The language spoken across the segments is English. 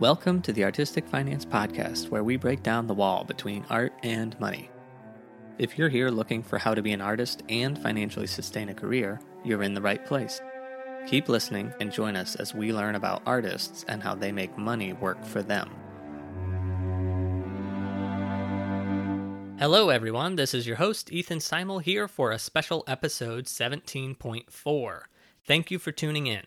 Welcome to the Artistic Finance Podcast, where we break down the wall between art and money. If you're here looking for how to be an artist and financially sustain a career, you're in the right place. Keep listening and join us as we learn about artists and how they make money work for them. Hello, everyone. This is your host, Ethan Steimel, here for a special episode 17.4. Thank you for tuning in.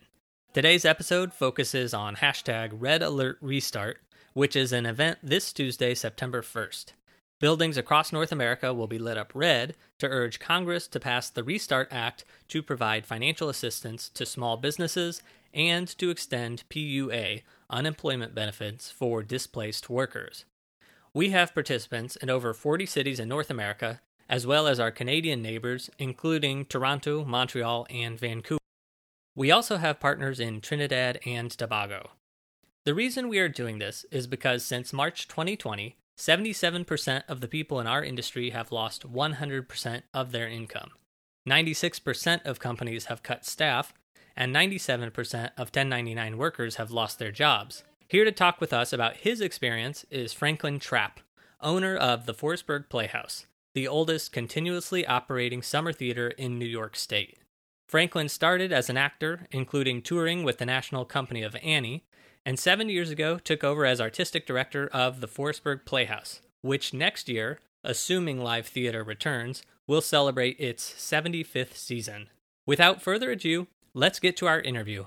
Today's episode focuses on hashtag Red Alert Restart, which is an event this Tuesday, September 1st. Buildings across North America will be lit up red to urge Congress to pass the Restart Act to provide financial assistance to small businesses and to extend PUA, unemployment benefits, for displaced workers. We have participants in over 40 cities in North America, as well as our Canadian neighbors, including Toronto, Montreal, and Vancouver. We also have partners in Trinidad and Tobago. The reason we are doing this is because since March 2020, 77% of the people in our industry have lost 100% of their income. 96% of companies have cut staff, and 97% of 1099 workers have lost their jobs. Here to talk with us about his experience is Franklin Trapp, owner of the Forestburgh Playhouse, the oldest continuously operating summer theater in New York State. Franklin started as an actor, including touring with the National Company of Annie, and seven years ago took over as artistic director of the Forestburgh Playhouse, which next year, assuming live theater returns, will celebrate its 75th season. Without further ado, let's get to our interview.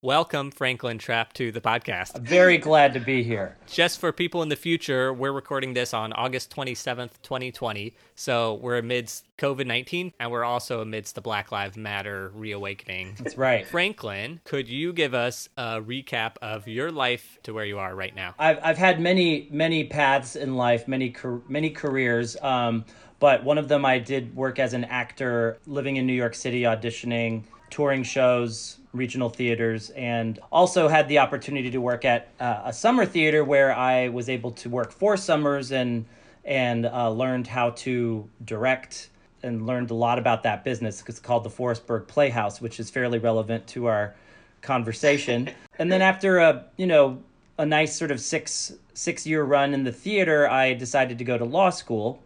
Welcome, Franklin Trapp, to the podcast. I'm very glad to be here. Just for people in the future, we're recording this on August 27th, 2020. So we're amidst COVID 19 and we're also amidst the Black Lives Matter reawakening. That's right. Franklin, could you give us a recap of your life to where you are right now? I've, I've had many, many paths in life, many, many careers. Um, but one of them I did work as an actor, living in New York City, auditioning, touring shows, regional theaters and also had the opportunity to work at uh, a summer theater where I was able to work four summers and and uh, learned how to direct and learned a lot about that business. It's called the Forestburgh Playhouse, which is fairly relevant to our conversation. and then after a you know a nice sort of six six year run in the theater, I decided to go to law school,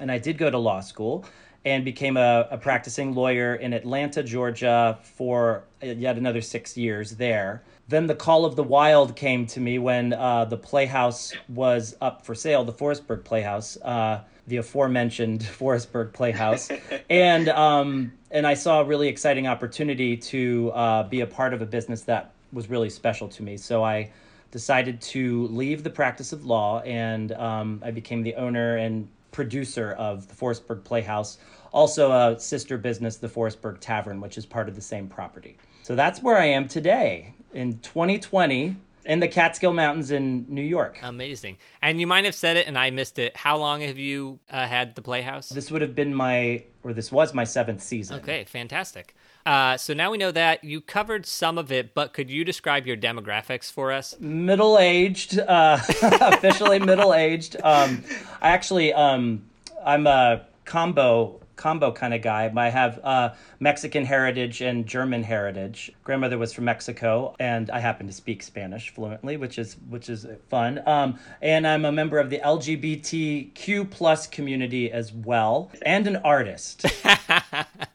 and I did go to law school and became a, a practicing lawyer in Atlanta, Georgia for yet another six years there. Then the call of the wild came to me when uh, the Playhouse was up for sale, the Forestburgh Playhouse, uh, the aforementioned Forestburgh Playhouse, and um, and I saw a really exciting opportunity to uh, be a part of a business that was really special to me. So I decided to leave the practice of law, and um, I became the owner and producer of the Forestburgh Playhouse, also a sister business, the Forestburgh Tavern, which is part of the same property. So that's where I am today in 2020 in the Catskill Mountains in New York. Amazing. And you might have said it and I missed it. How long have you uh, had the Playhouse? This would have been my, or this was my seventh season. Okay, fantastic. Uh, so now we know that you covered some of it, but could you describe your demographics for us? Middle aged, uh, officially middle aged. Um, I actually, um, I'm a combo combo kind of guy. I have uh, Mexican heritage and German heritage. Grandmother was from Mexico, and I happen to speak Spanish fluently, which is which is fun. Um, and I'm a member of the LGBTQ plus community as well, and an artist.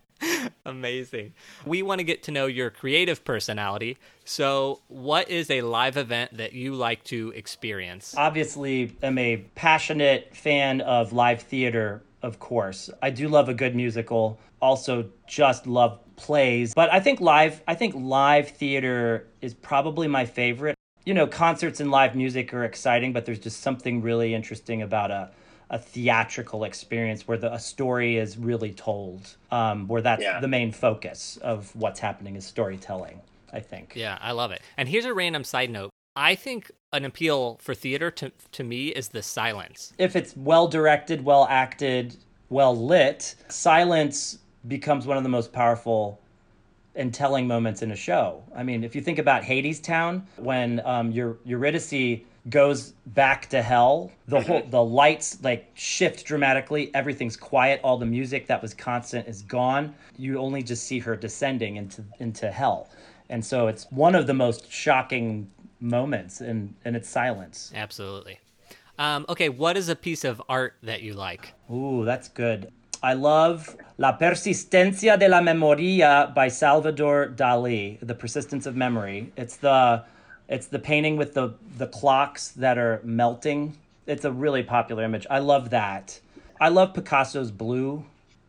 Amazing. We want to get to know your creative personality. So, what is a live event that you like to experience? Obviously, I'm a passionate fan of live theater of course. I do love a good musical. Also just love plays. But I think live I think live theater is probably my favorite. You know, concerts and live music are exciting, but there's just something really interesting about a a theatrical experience where the, a story is really told, um, where that's yeah. the main focus of what's happening is storytelling. I think. Yeah, I love it. And here's a random side note. I think an appeal for theater to to me is the silence. If it's well directed, well acted, well lit, silence becomes one of the most powerful and telling moments in a show. I mean, if you think about Hadestown, when um, Eurydice goes back to hell, the whole the lights like shift dramatically. Everything's quiet. All the music that was constant is gone. You only just see her descending into into hell, and so it's one of the most shocking moments and and its silence. Absolutely. Um, okay, what is a piece of art that you like? Ooh, that's good. I love La Persistencia de la Memoria by Salvador Dali, The Persistence of Memory. It's the it's the painting with the the clocks that are melting. It's a really popular image. I love that. I love Picasso's blue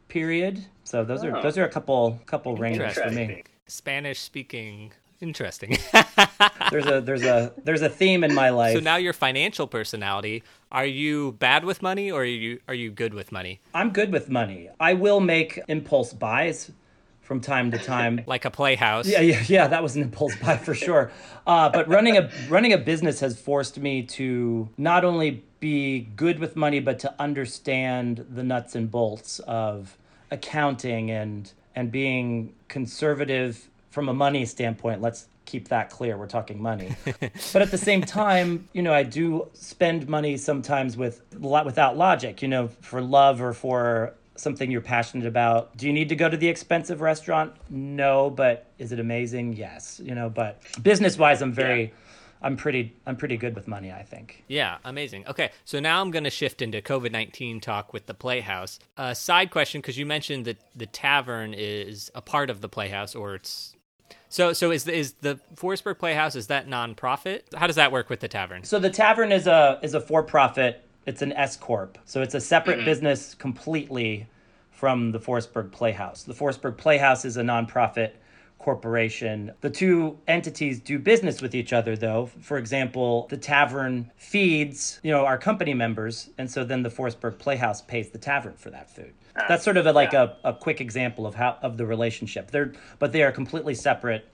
period. So those are oh. those are a couple couple ranges for me. Spanish speaking. Interesting. there's a there's a there's a theme in my life. So now your financial personality, are you bad with money or are you are you good with money? I'm good with money. I will make impulse buys from time to time. like a playhouse. Yeah, yeah, yeah. That was an impulse buy for sure. Uh, but running a running a business has forced me to not only be good with money, but to understand the nuts and bolts of accounting and and being conservative from a money standpoint, let's keep that clear. We're talking money. but at the same time, you know, I do spend money sometimes with without logic, you know, for love or for something you're passionate about. Do you need to go to the expensive restaurant? No, but is it amazing? Yes, you know, but business-wise I'm very yeah. I'm pretty I'm pretty good with money, I think. Yeah, amazing. Okay, so now I'm going to shift into COVID nineteen talk with the Playhouse. A uh, side question because you mentioned that the tavern is a part of the Playhouse, or it's so, so is the, is the Forestburgh Playhouse is that nonprofit? How does that work with the tavern? So the tavern is a is a for profit. It's an S corp. So it's a separate mm-hmm. business completely from the Forestburgh Playhouse. The Forestburgh Playhouse is a nonprofit corporation. The two entities do business with each other though. For example, the tavern feeds, you know, our company members, and so then the Forestburgh Playhouse pays the tavern for that food. That's sort of a, like yeah. a, a quick example of how of the relationship. They're but they are completely separate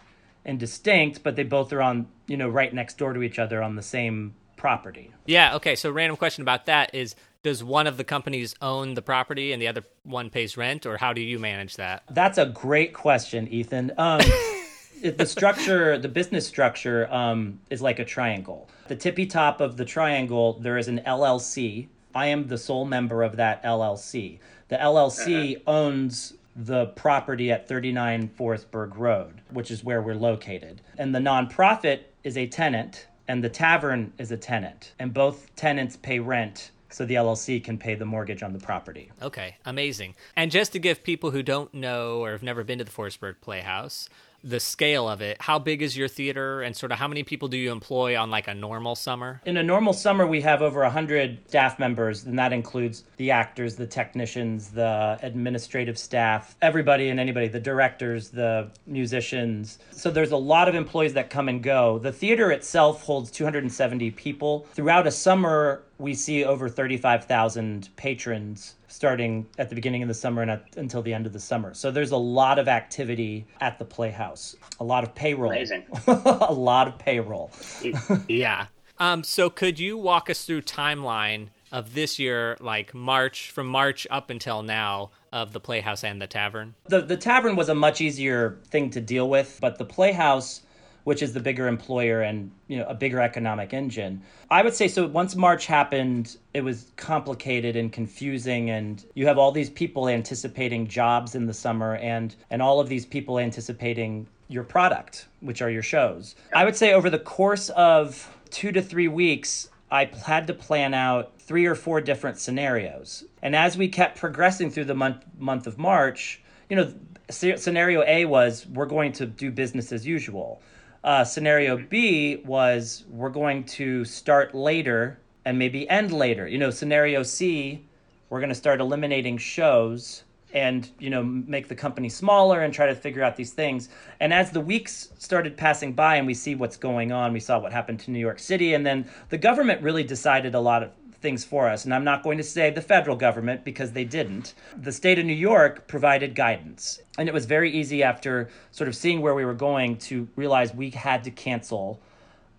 and distinct, but they both are on, you know, right next door to each other on the same property. Yeah, okay. So random question about that is does one of the companies own the property and the other one pays rent or how do you manage that? That's a great question, Ethan. Um, the structure, the business structure um, is like a triangle. The tippy top of the triangle, there is an LLC. I am the sole member of that LLC. The LLC uh-huh. owns the property at 39 Forestburgh Road, which is where we're located. And the nonprofit is a tenant, and the tavern is a tenant. And both tenants pay rent so the LLC can pay the mortgage on the property. Okay, amazing. And just to give people who don't know or have never been to the Forestburgh Playhouse, the scale of it. How big is your theater and sort of how many people do you employ on like a normal summer? In a normal summer, we have over 100 staff members, and that includes the actors, the technicians, the administrative staff, everybody and anybody, the directors, the musicians. So there's a lot of employees that come and go. The theater itself holds 270 people. Throughout a summer, we see over 35,000 patrons starting at the beginning of the summer and at, until the end of the summer. So there's a lot of activity at the Playhouse, a lot of payroll. Amazing. a lot of payroll. yeah. Um, so could you walk us through timeline of this year, like March from March up until now of the Playhouse and the Tavern? The the Tavern was a much easier thing to deal with, but the Playhouse which is the bigger employer and you know a bigger economic engine. I would say so once March happened, it was complicated and confusing and you have all these people anticipating jobs in the summer and and all of these people anticipating your product, which are your shows. I would say over the course of 2 to 3 weeks, I had to plan out three or four different scenarios. And as we kept progressing through the month month of March, you know, scenario A was we're going to do business as usual. Uh, scenario B was we're going to start later and maybe end later. You know, scenario C, we're going to start eliminating shows and you know make the company smaller and try to figure out these things and as the weeks started passing by and we see what's going on we saw what happened to new york city and then the government really decided a lot of things for us. And I'm not going to say the federal government because they didn't. The state of New York provided guidance. And it was very easy after sort of seeing where we were going to realize we had to cancel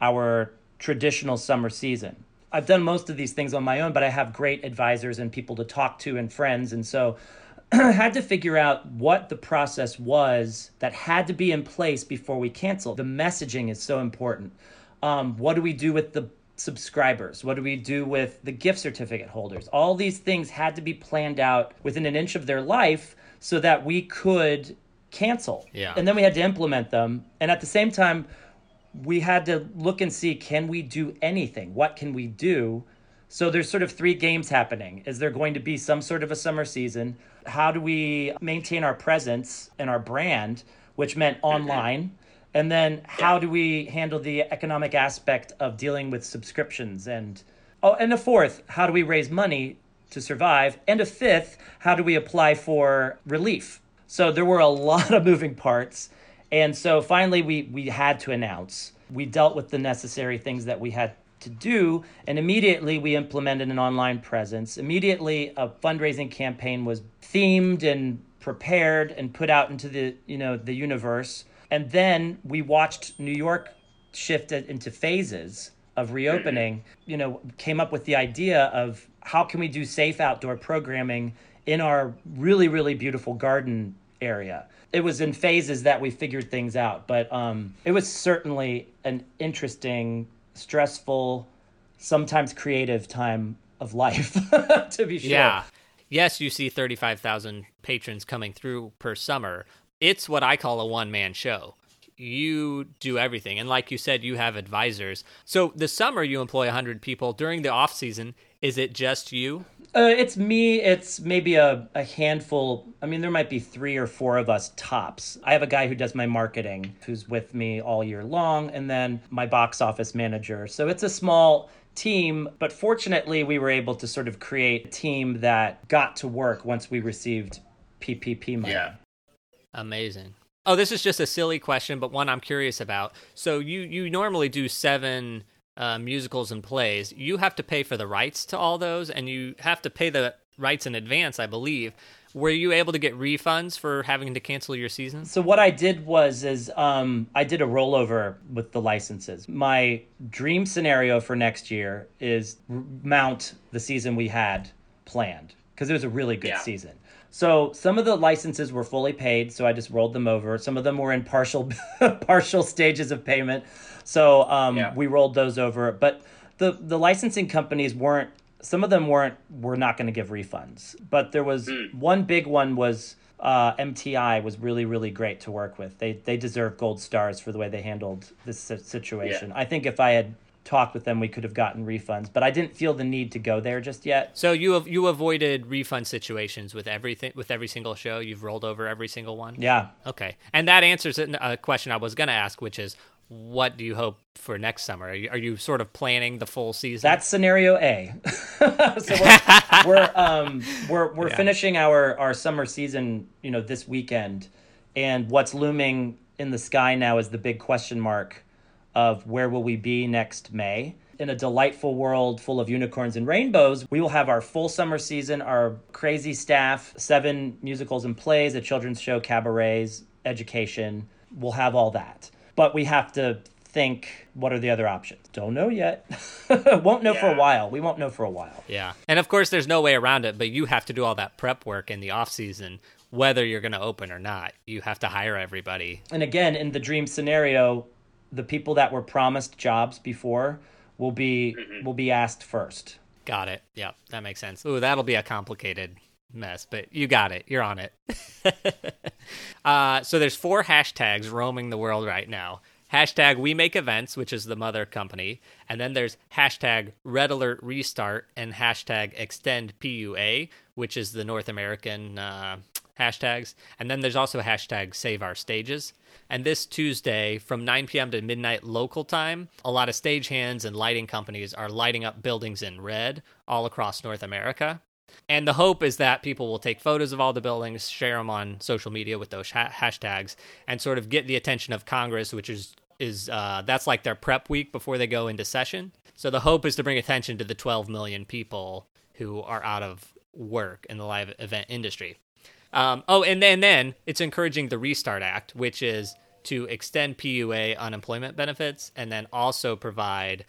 our traditional summer season. I've done most of these things on my own, but I have great advisors and people to talk to and friends. And so I had to figure out what the process was that had to be in place before we canceled. The messaging is so important. Um, what do we do with the subscribers? What do we do with the gift certificate holders? All these things had to be planned out within an inch of their life so that we could cancel. Yeah. And then we had to implement them. And at the same time, we had to look and see can we do anything? What can we do? So there's sort of three games happening. Is there going to be some sort of a summer season? How do we maintain our presence and our brand, which meant online? And then how do we handle the economic aspect of dealing with subscriptions and oh and a fourth, how do we raise money to survive? And a fifth, how do we apply for relief? So there were a lot of moving parts. And so finally we we had to announce. We dealt with the necessary things that we had to do and immediately we implemented an online presence. Immediately a fundraising campaign was themed and prepared and put out into the, you know, the universe. And then we watched New York shift into phases of reopening, you know, came up with the idea of how can we do safe outdoor programming in our really, really beautiful garden area. It was in phases that we figured things out, but um, it was certainly an interesting, stressful, sometimes creative time of life, to be sure. Yeah. Yes, you see 35,000 patrons coming through per summer. It's what I call a one man show. You do everything. And like you said you have advisors. So the summer you employ 100 people during the off season is it just you? Uh, it's me it's maybe a, a handful i mean there might be three or four of us tops. I have a guy who does my marketing who's with me all year long and then my box office manager. So it's a small team but fortunately we were able to sort of create a team that got to work once we received ppp money. Yeah. Amazing Oh, this is just a silly question, but one I'm curious about. So you you normally do seven uh, musicals and plays. You have to pay for the rights to all those, and you have to pay the rights in advance, I believe. Were you able to get refunds for having to cancel your season? So what I did was is um, I did a rollover with the licenses. My dream scenario for next year is mount the season we had planned because it was a really good Yeah. season. So some of the licenses were fully paid, so I just rolled them over. Some of them were in partial partial stages of payment, so um, Yeah. we rolled those over. But the the licensing companies weren't. Some of them weren't. Were not going to give refunds. But there was one big one was uh, MTI was really really great to work with. They they deserve gold stars for the way they handled this si- situation. I think if I had talked with them, we could have gotten refunds. But I didn't feel the need to go there just yet. So you have you avoided refund situations with everything with every single show. You've rolled over every single one. Yeah. Okay, and that answers a a question I was going to ask, which is, what do you hope for next summer? Are you, are you sort of planning the full season? That's scenario A. so we're we're, um, we're, we're Yeah. finishing our, our summer season, you know, this weekend, and what's looming in the sky now is the big question mark of where will we be next May. In a delightful world full of unicorns and rainbows, we will have our full summer season, our crazy staff, seven musicals and plays, a children's show, cabarets, education. We'll have all that. But we have to think what are the other options? Don't know yet. won't know for a while. We won't know for a while. Yeah. And of course there's no way around it, but you have to do all that prep work in the off season whether you're going to open or not. You have to hire everybody. And again, in the dream scenario, the people that were promised jobs before will be will be asked first. Got it. Yeah, that makes sense. Ooh, that'll be a complicated mess, but you got it. You're on it. uh, so there's four hashtags roaming the world right now. Hashtag We Make Events, which is the mother company, and then there's hashtag Red Alert Restart and hashtag Extend PUA, which is the North American uh, hashtags, and then there's also hashtag Save Our Stages. And this Tuesday, from 9 p.m. to midnight local time, a lot of stagehands and lighting companies are lighting up buildings in red all across North America. And the hope is that people will take photos of all the buildings, share them on social media with those ha- hashtags, and sort of get the attention of Congress, which is is uh, that's like their prep week before they go into session. So the hope is to bring attention to the 12 million people who are out of work in the live event industry. Um, oh, and then, then it's encouraging the Restart Act, which is to extend PUA unemployment benefits and then also provide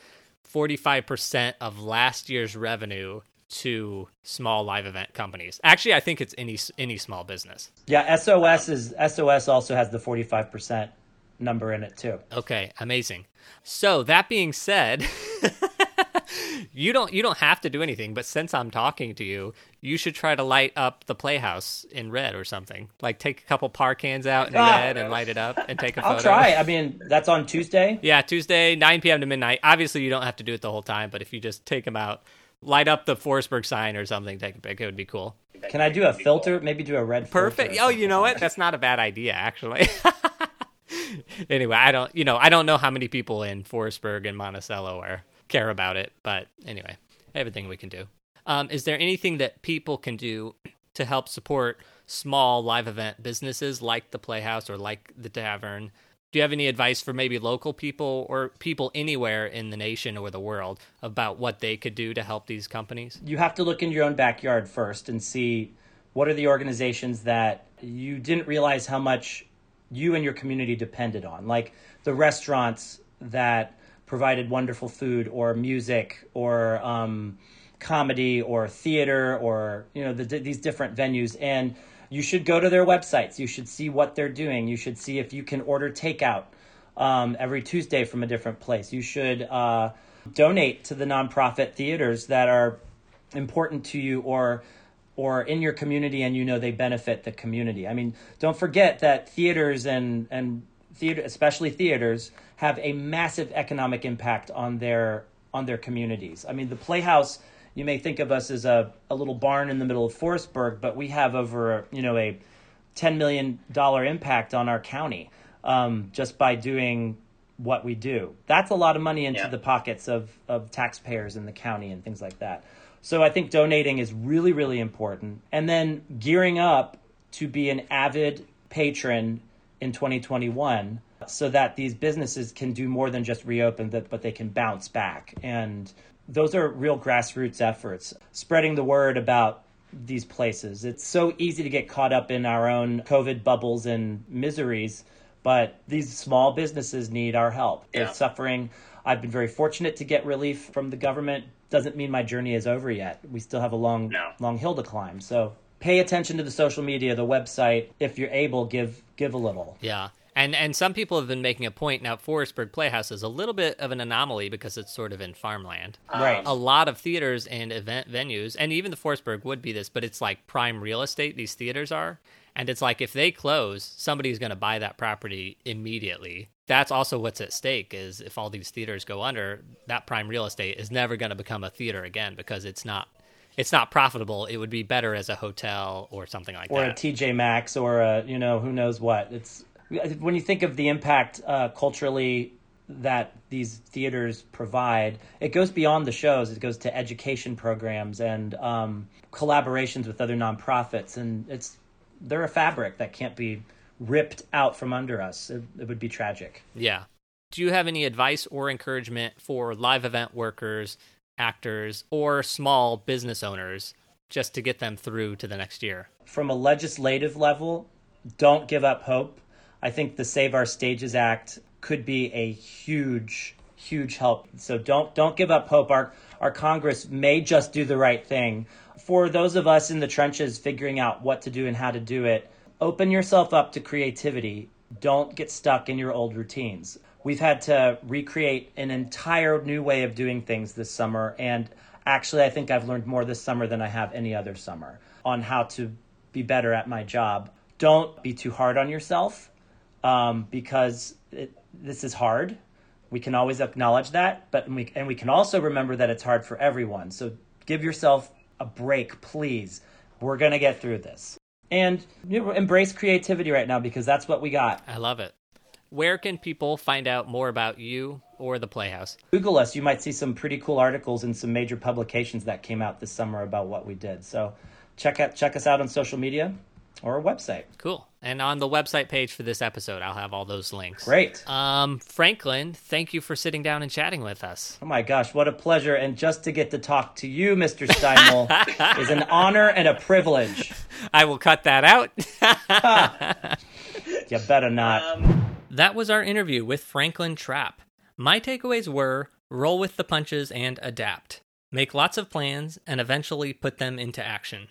45% of last year's revenue to small live event companies. Actually, I think it's any any small business. Yeah, SOS is SOS also has the forty five percent number in it too. Okay, amazing. So, that being said, you don't you don't have to do anything, but since I'm talking to you, you should try to light up the playhouse in red or something. Like take a couple par cans out in Ah. red and light it up and take a photo. I'll try. I mean, that's on Tuesday. Yeah, Tuesday, 9 p.m. to midnight. Obviously, you don't have to do it the whole time, but if you just take them out, light up the Forestburgh sign or something, take a pic, it would be cool. Can I do a filter? Maybe do a red. Perfect. filter Oh, you know what? That's not a bad idea, actually. anyway, I don't, you know, I don't know how many people in Forestburgh and Monticello are care about it, but anyway, everything we can do. Um, is there anything that people can do to help support small live event businesses like the Playhouse or like the Tavern? Do you have any advice for maybe local people or people anywhere in the nation or the world about what they could do to help these companies? you have to look in your own backyard first and see what are the organizations that you didn't realize how much you and your community depended on like the restaurants that provided wonderful food or music or um, comedy or theater or you know the, these different venues. And you should go to their websites. You should see what they're doing. You should see if you can order takeout um, every tuesday from a different place. You should uh, donate to the nonprofit theaters that are important to you or or in your community and you know they benefit the community. I mean, don't forget that theaters and and theater especially theaters have a massive economic impact on their on their communities. I mean, the Playhouse you may think of us as a, a little barn in the middle of Forestburgh, but we have over, you know, a $10 million impact on our county um, just by doing what we do. That's a lot of money into Yeah. the pockets of, of taxpayers in the county and things like that. So I think donating is really, really important. And then gearing up to be an avid patron in 2021 so that these businesses can do more than just reopen, but they can bounce back. And those are real grassroots efforts, spreading the word about these places. It's so easy to get caught up in our own COVID bubbles and miseries, but these small businesses need our help. They're Yeah. suffering. I've been very fortunate to get relief from the government. Doesn't mean my journey is over yet. We still have a long, No. long hill to climb. So pay attention to the social media, the website. If you're able, give give a little. Yeah. And and some people have been making a point now Forestburgh Playhouse is a little bit of an anomaly because it's sort of in farmland. Um, right. A lot of theaters and event venues, and even the Forestburgh would be this, but it's like prime real estate these theaters are. And it's like if they close, somebody's going to buy that property immediately. That's also what's at stake is if all these theaters go under, that prime real estate is never going to become a theater again because it's not it's not profitable. It would be better as a hotel or something like that. or a. TJ Maxx or a you know who knows what. It's when you think of the impact uh, culturally that these theaters provide, it goes beyond the shows. It goes to education programs and um, collaborations with other nonprofits, and it's they're a fabric that can't be ripped out from under us. It, it would be tragic. Yeah. Do you have any advice or encouragement for live event workers, actors, or small business owners just to get them through to the next year? from a legislative level, don't give up hope. I think the Save Our Stages Act could be a huge, huge help. So don't don't give up hope. Our our Congress may just do the right thing. For those of us in the trenches figuring out what to do and how to do it, open yourself up to creativity. Don't get stuck in your old routines. We've had to recreate an entire new way of doing things this summer and actually I think I've learned more this summer than I have any other summer on how to be better at my job. Don't be too hard on yourself um, because it, this is hard. We can always acknowledge that, but we and we can also remember that it's hard for everyone. So give yourself a break, please. We're gonna get through this, and embrace creativity right now because that's what we got. I love it. Where can people find out more about you or the Playhouse? Google us. You might see some pretty cool articles in some major publications that came out this summer about what we did. So check out check us out on social media or our website. Cool. And on the website page for this episode, I'll have all those links. Great. Um, Franklin, thank you for sitting down and chatting with us. Oh my gosh, what a pleasure. And just to get to talk to you, Mr. Steinmel, is an honor and a privilege. I will cut that out. You better not. That was our interview with Franklin Trapp. My takeaways were roll with the punches and adapt. Make lots of plans and eventually put them into action.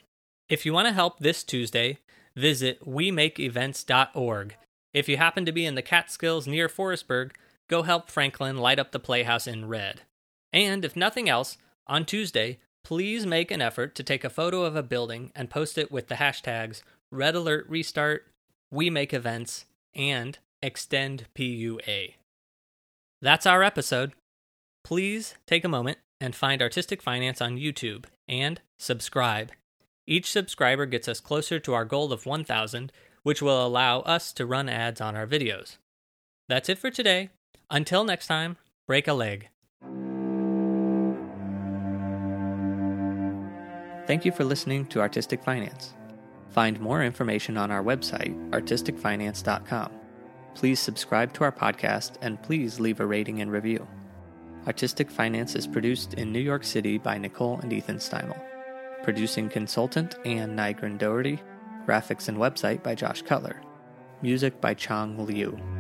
If you want to help this Tuesday, visit wemakeevents.org. If you happen to be in the Catskills near Forestburgh, go help Franklin light up the playhouse in red. And if nothing else, on Tuesday, please make an effort to take a photo of a building and post it with the hashtags Red Alert Restart, We Make Events, and Extend PUA. That's our episode. Please take a moment and find Artistic Finance on YouTube and subscribe. Each subscriber gets us closer to our goal of 1,000, which will allow us to run ads on our videos. That's it for today. Until next time, break a leg. Thank you for listening to Artistic Finance. Find more information on our website, artisticfinance.com. Please subscribe to our podcast and please leave a rating and review. Artistic Finance is produced in New York City by Nicole and Ethan Steimel. Producing consultant Anne Nygren Doherty. Graphics and website by Josh Cutler. Music by Chong Liu.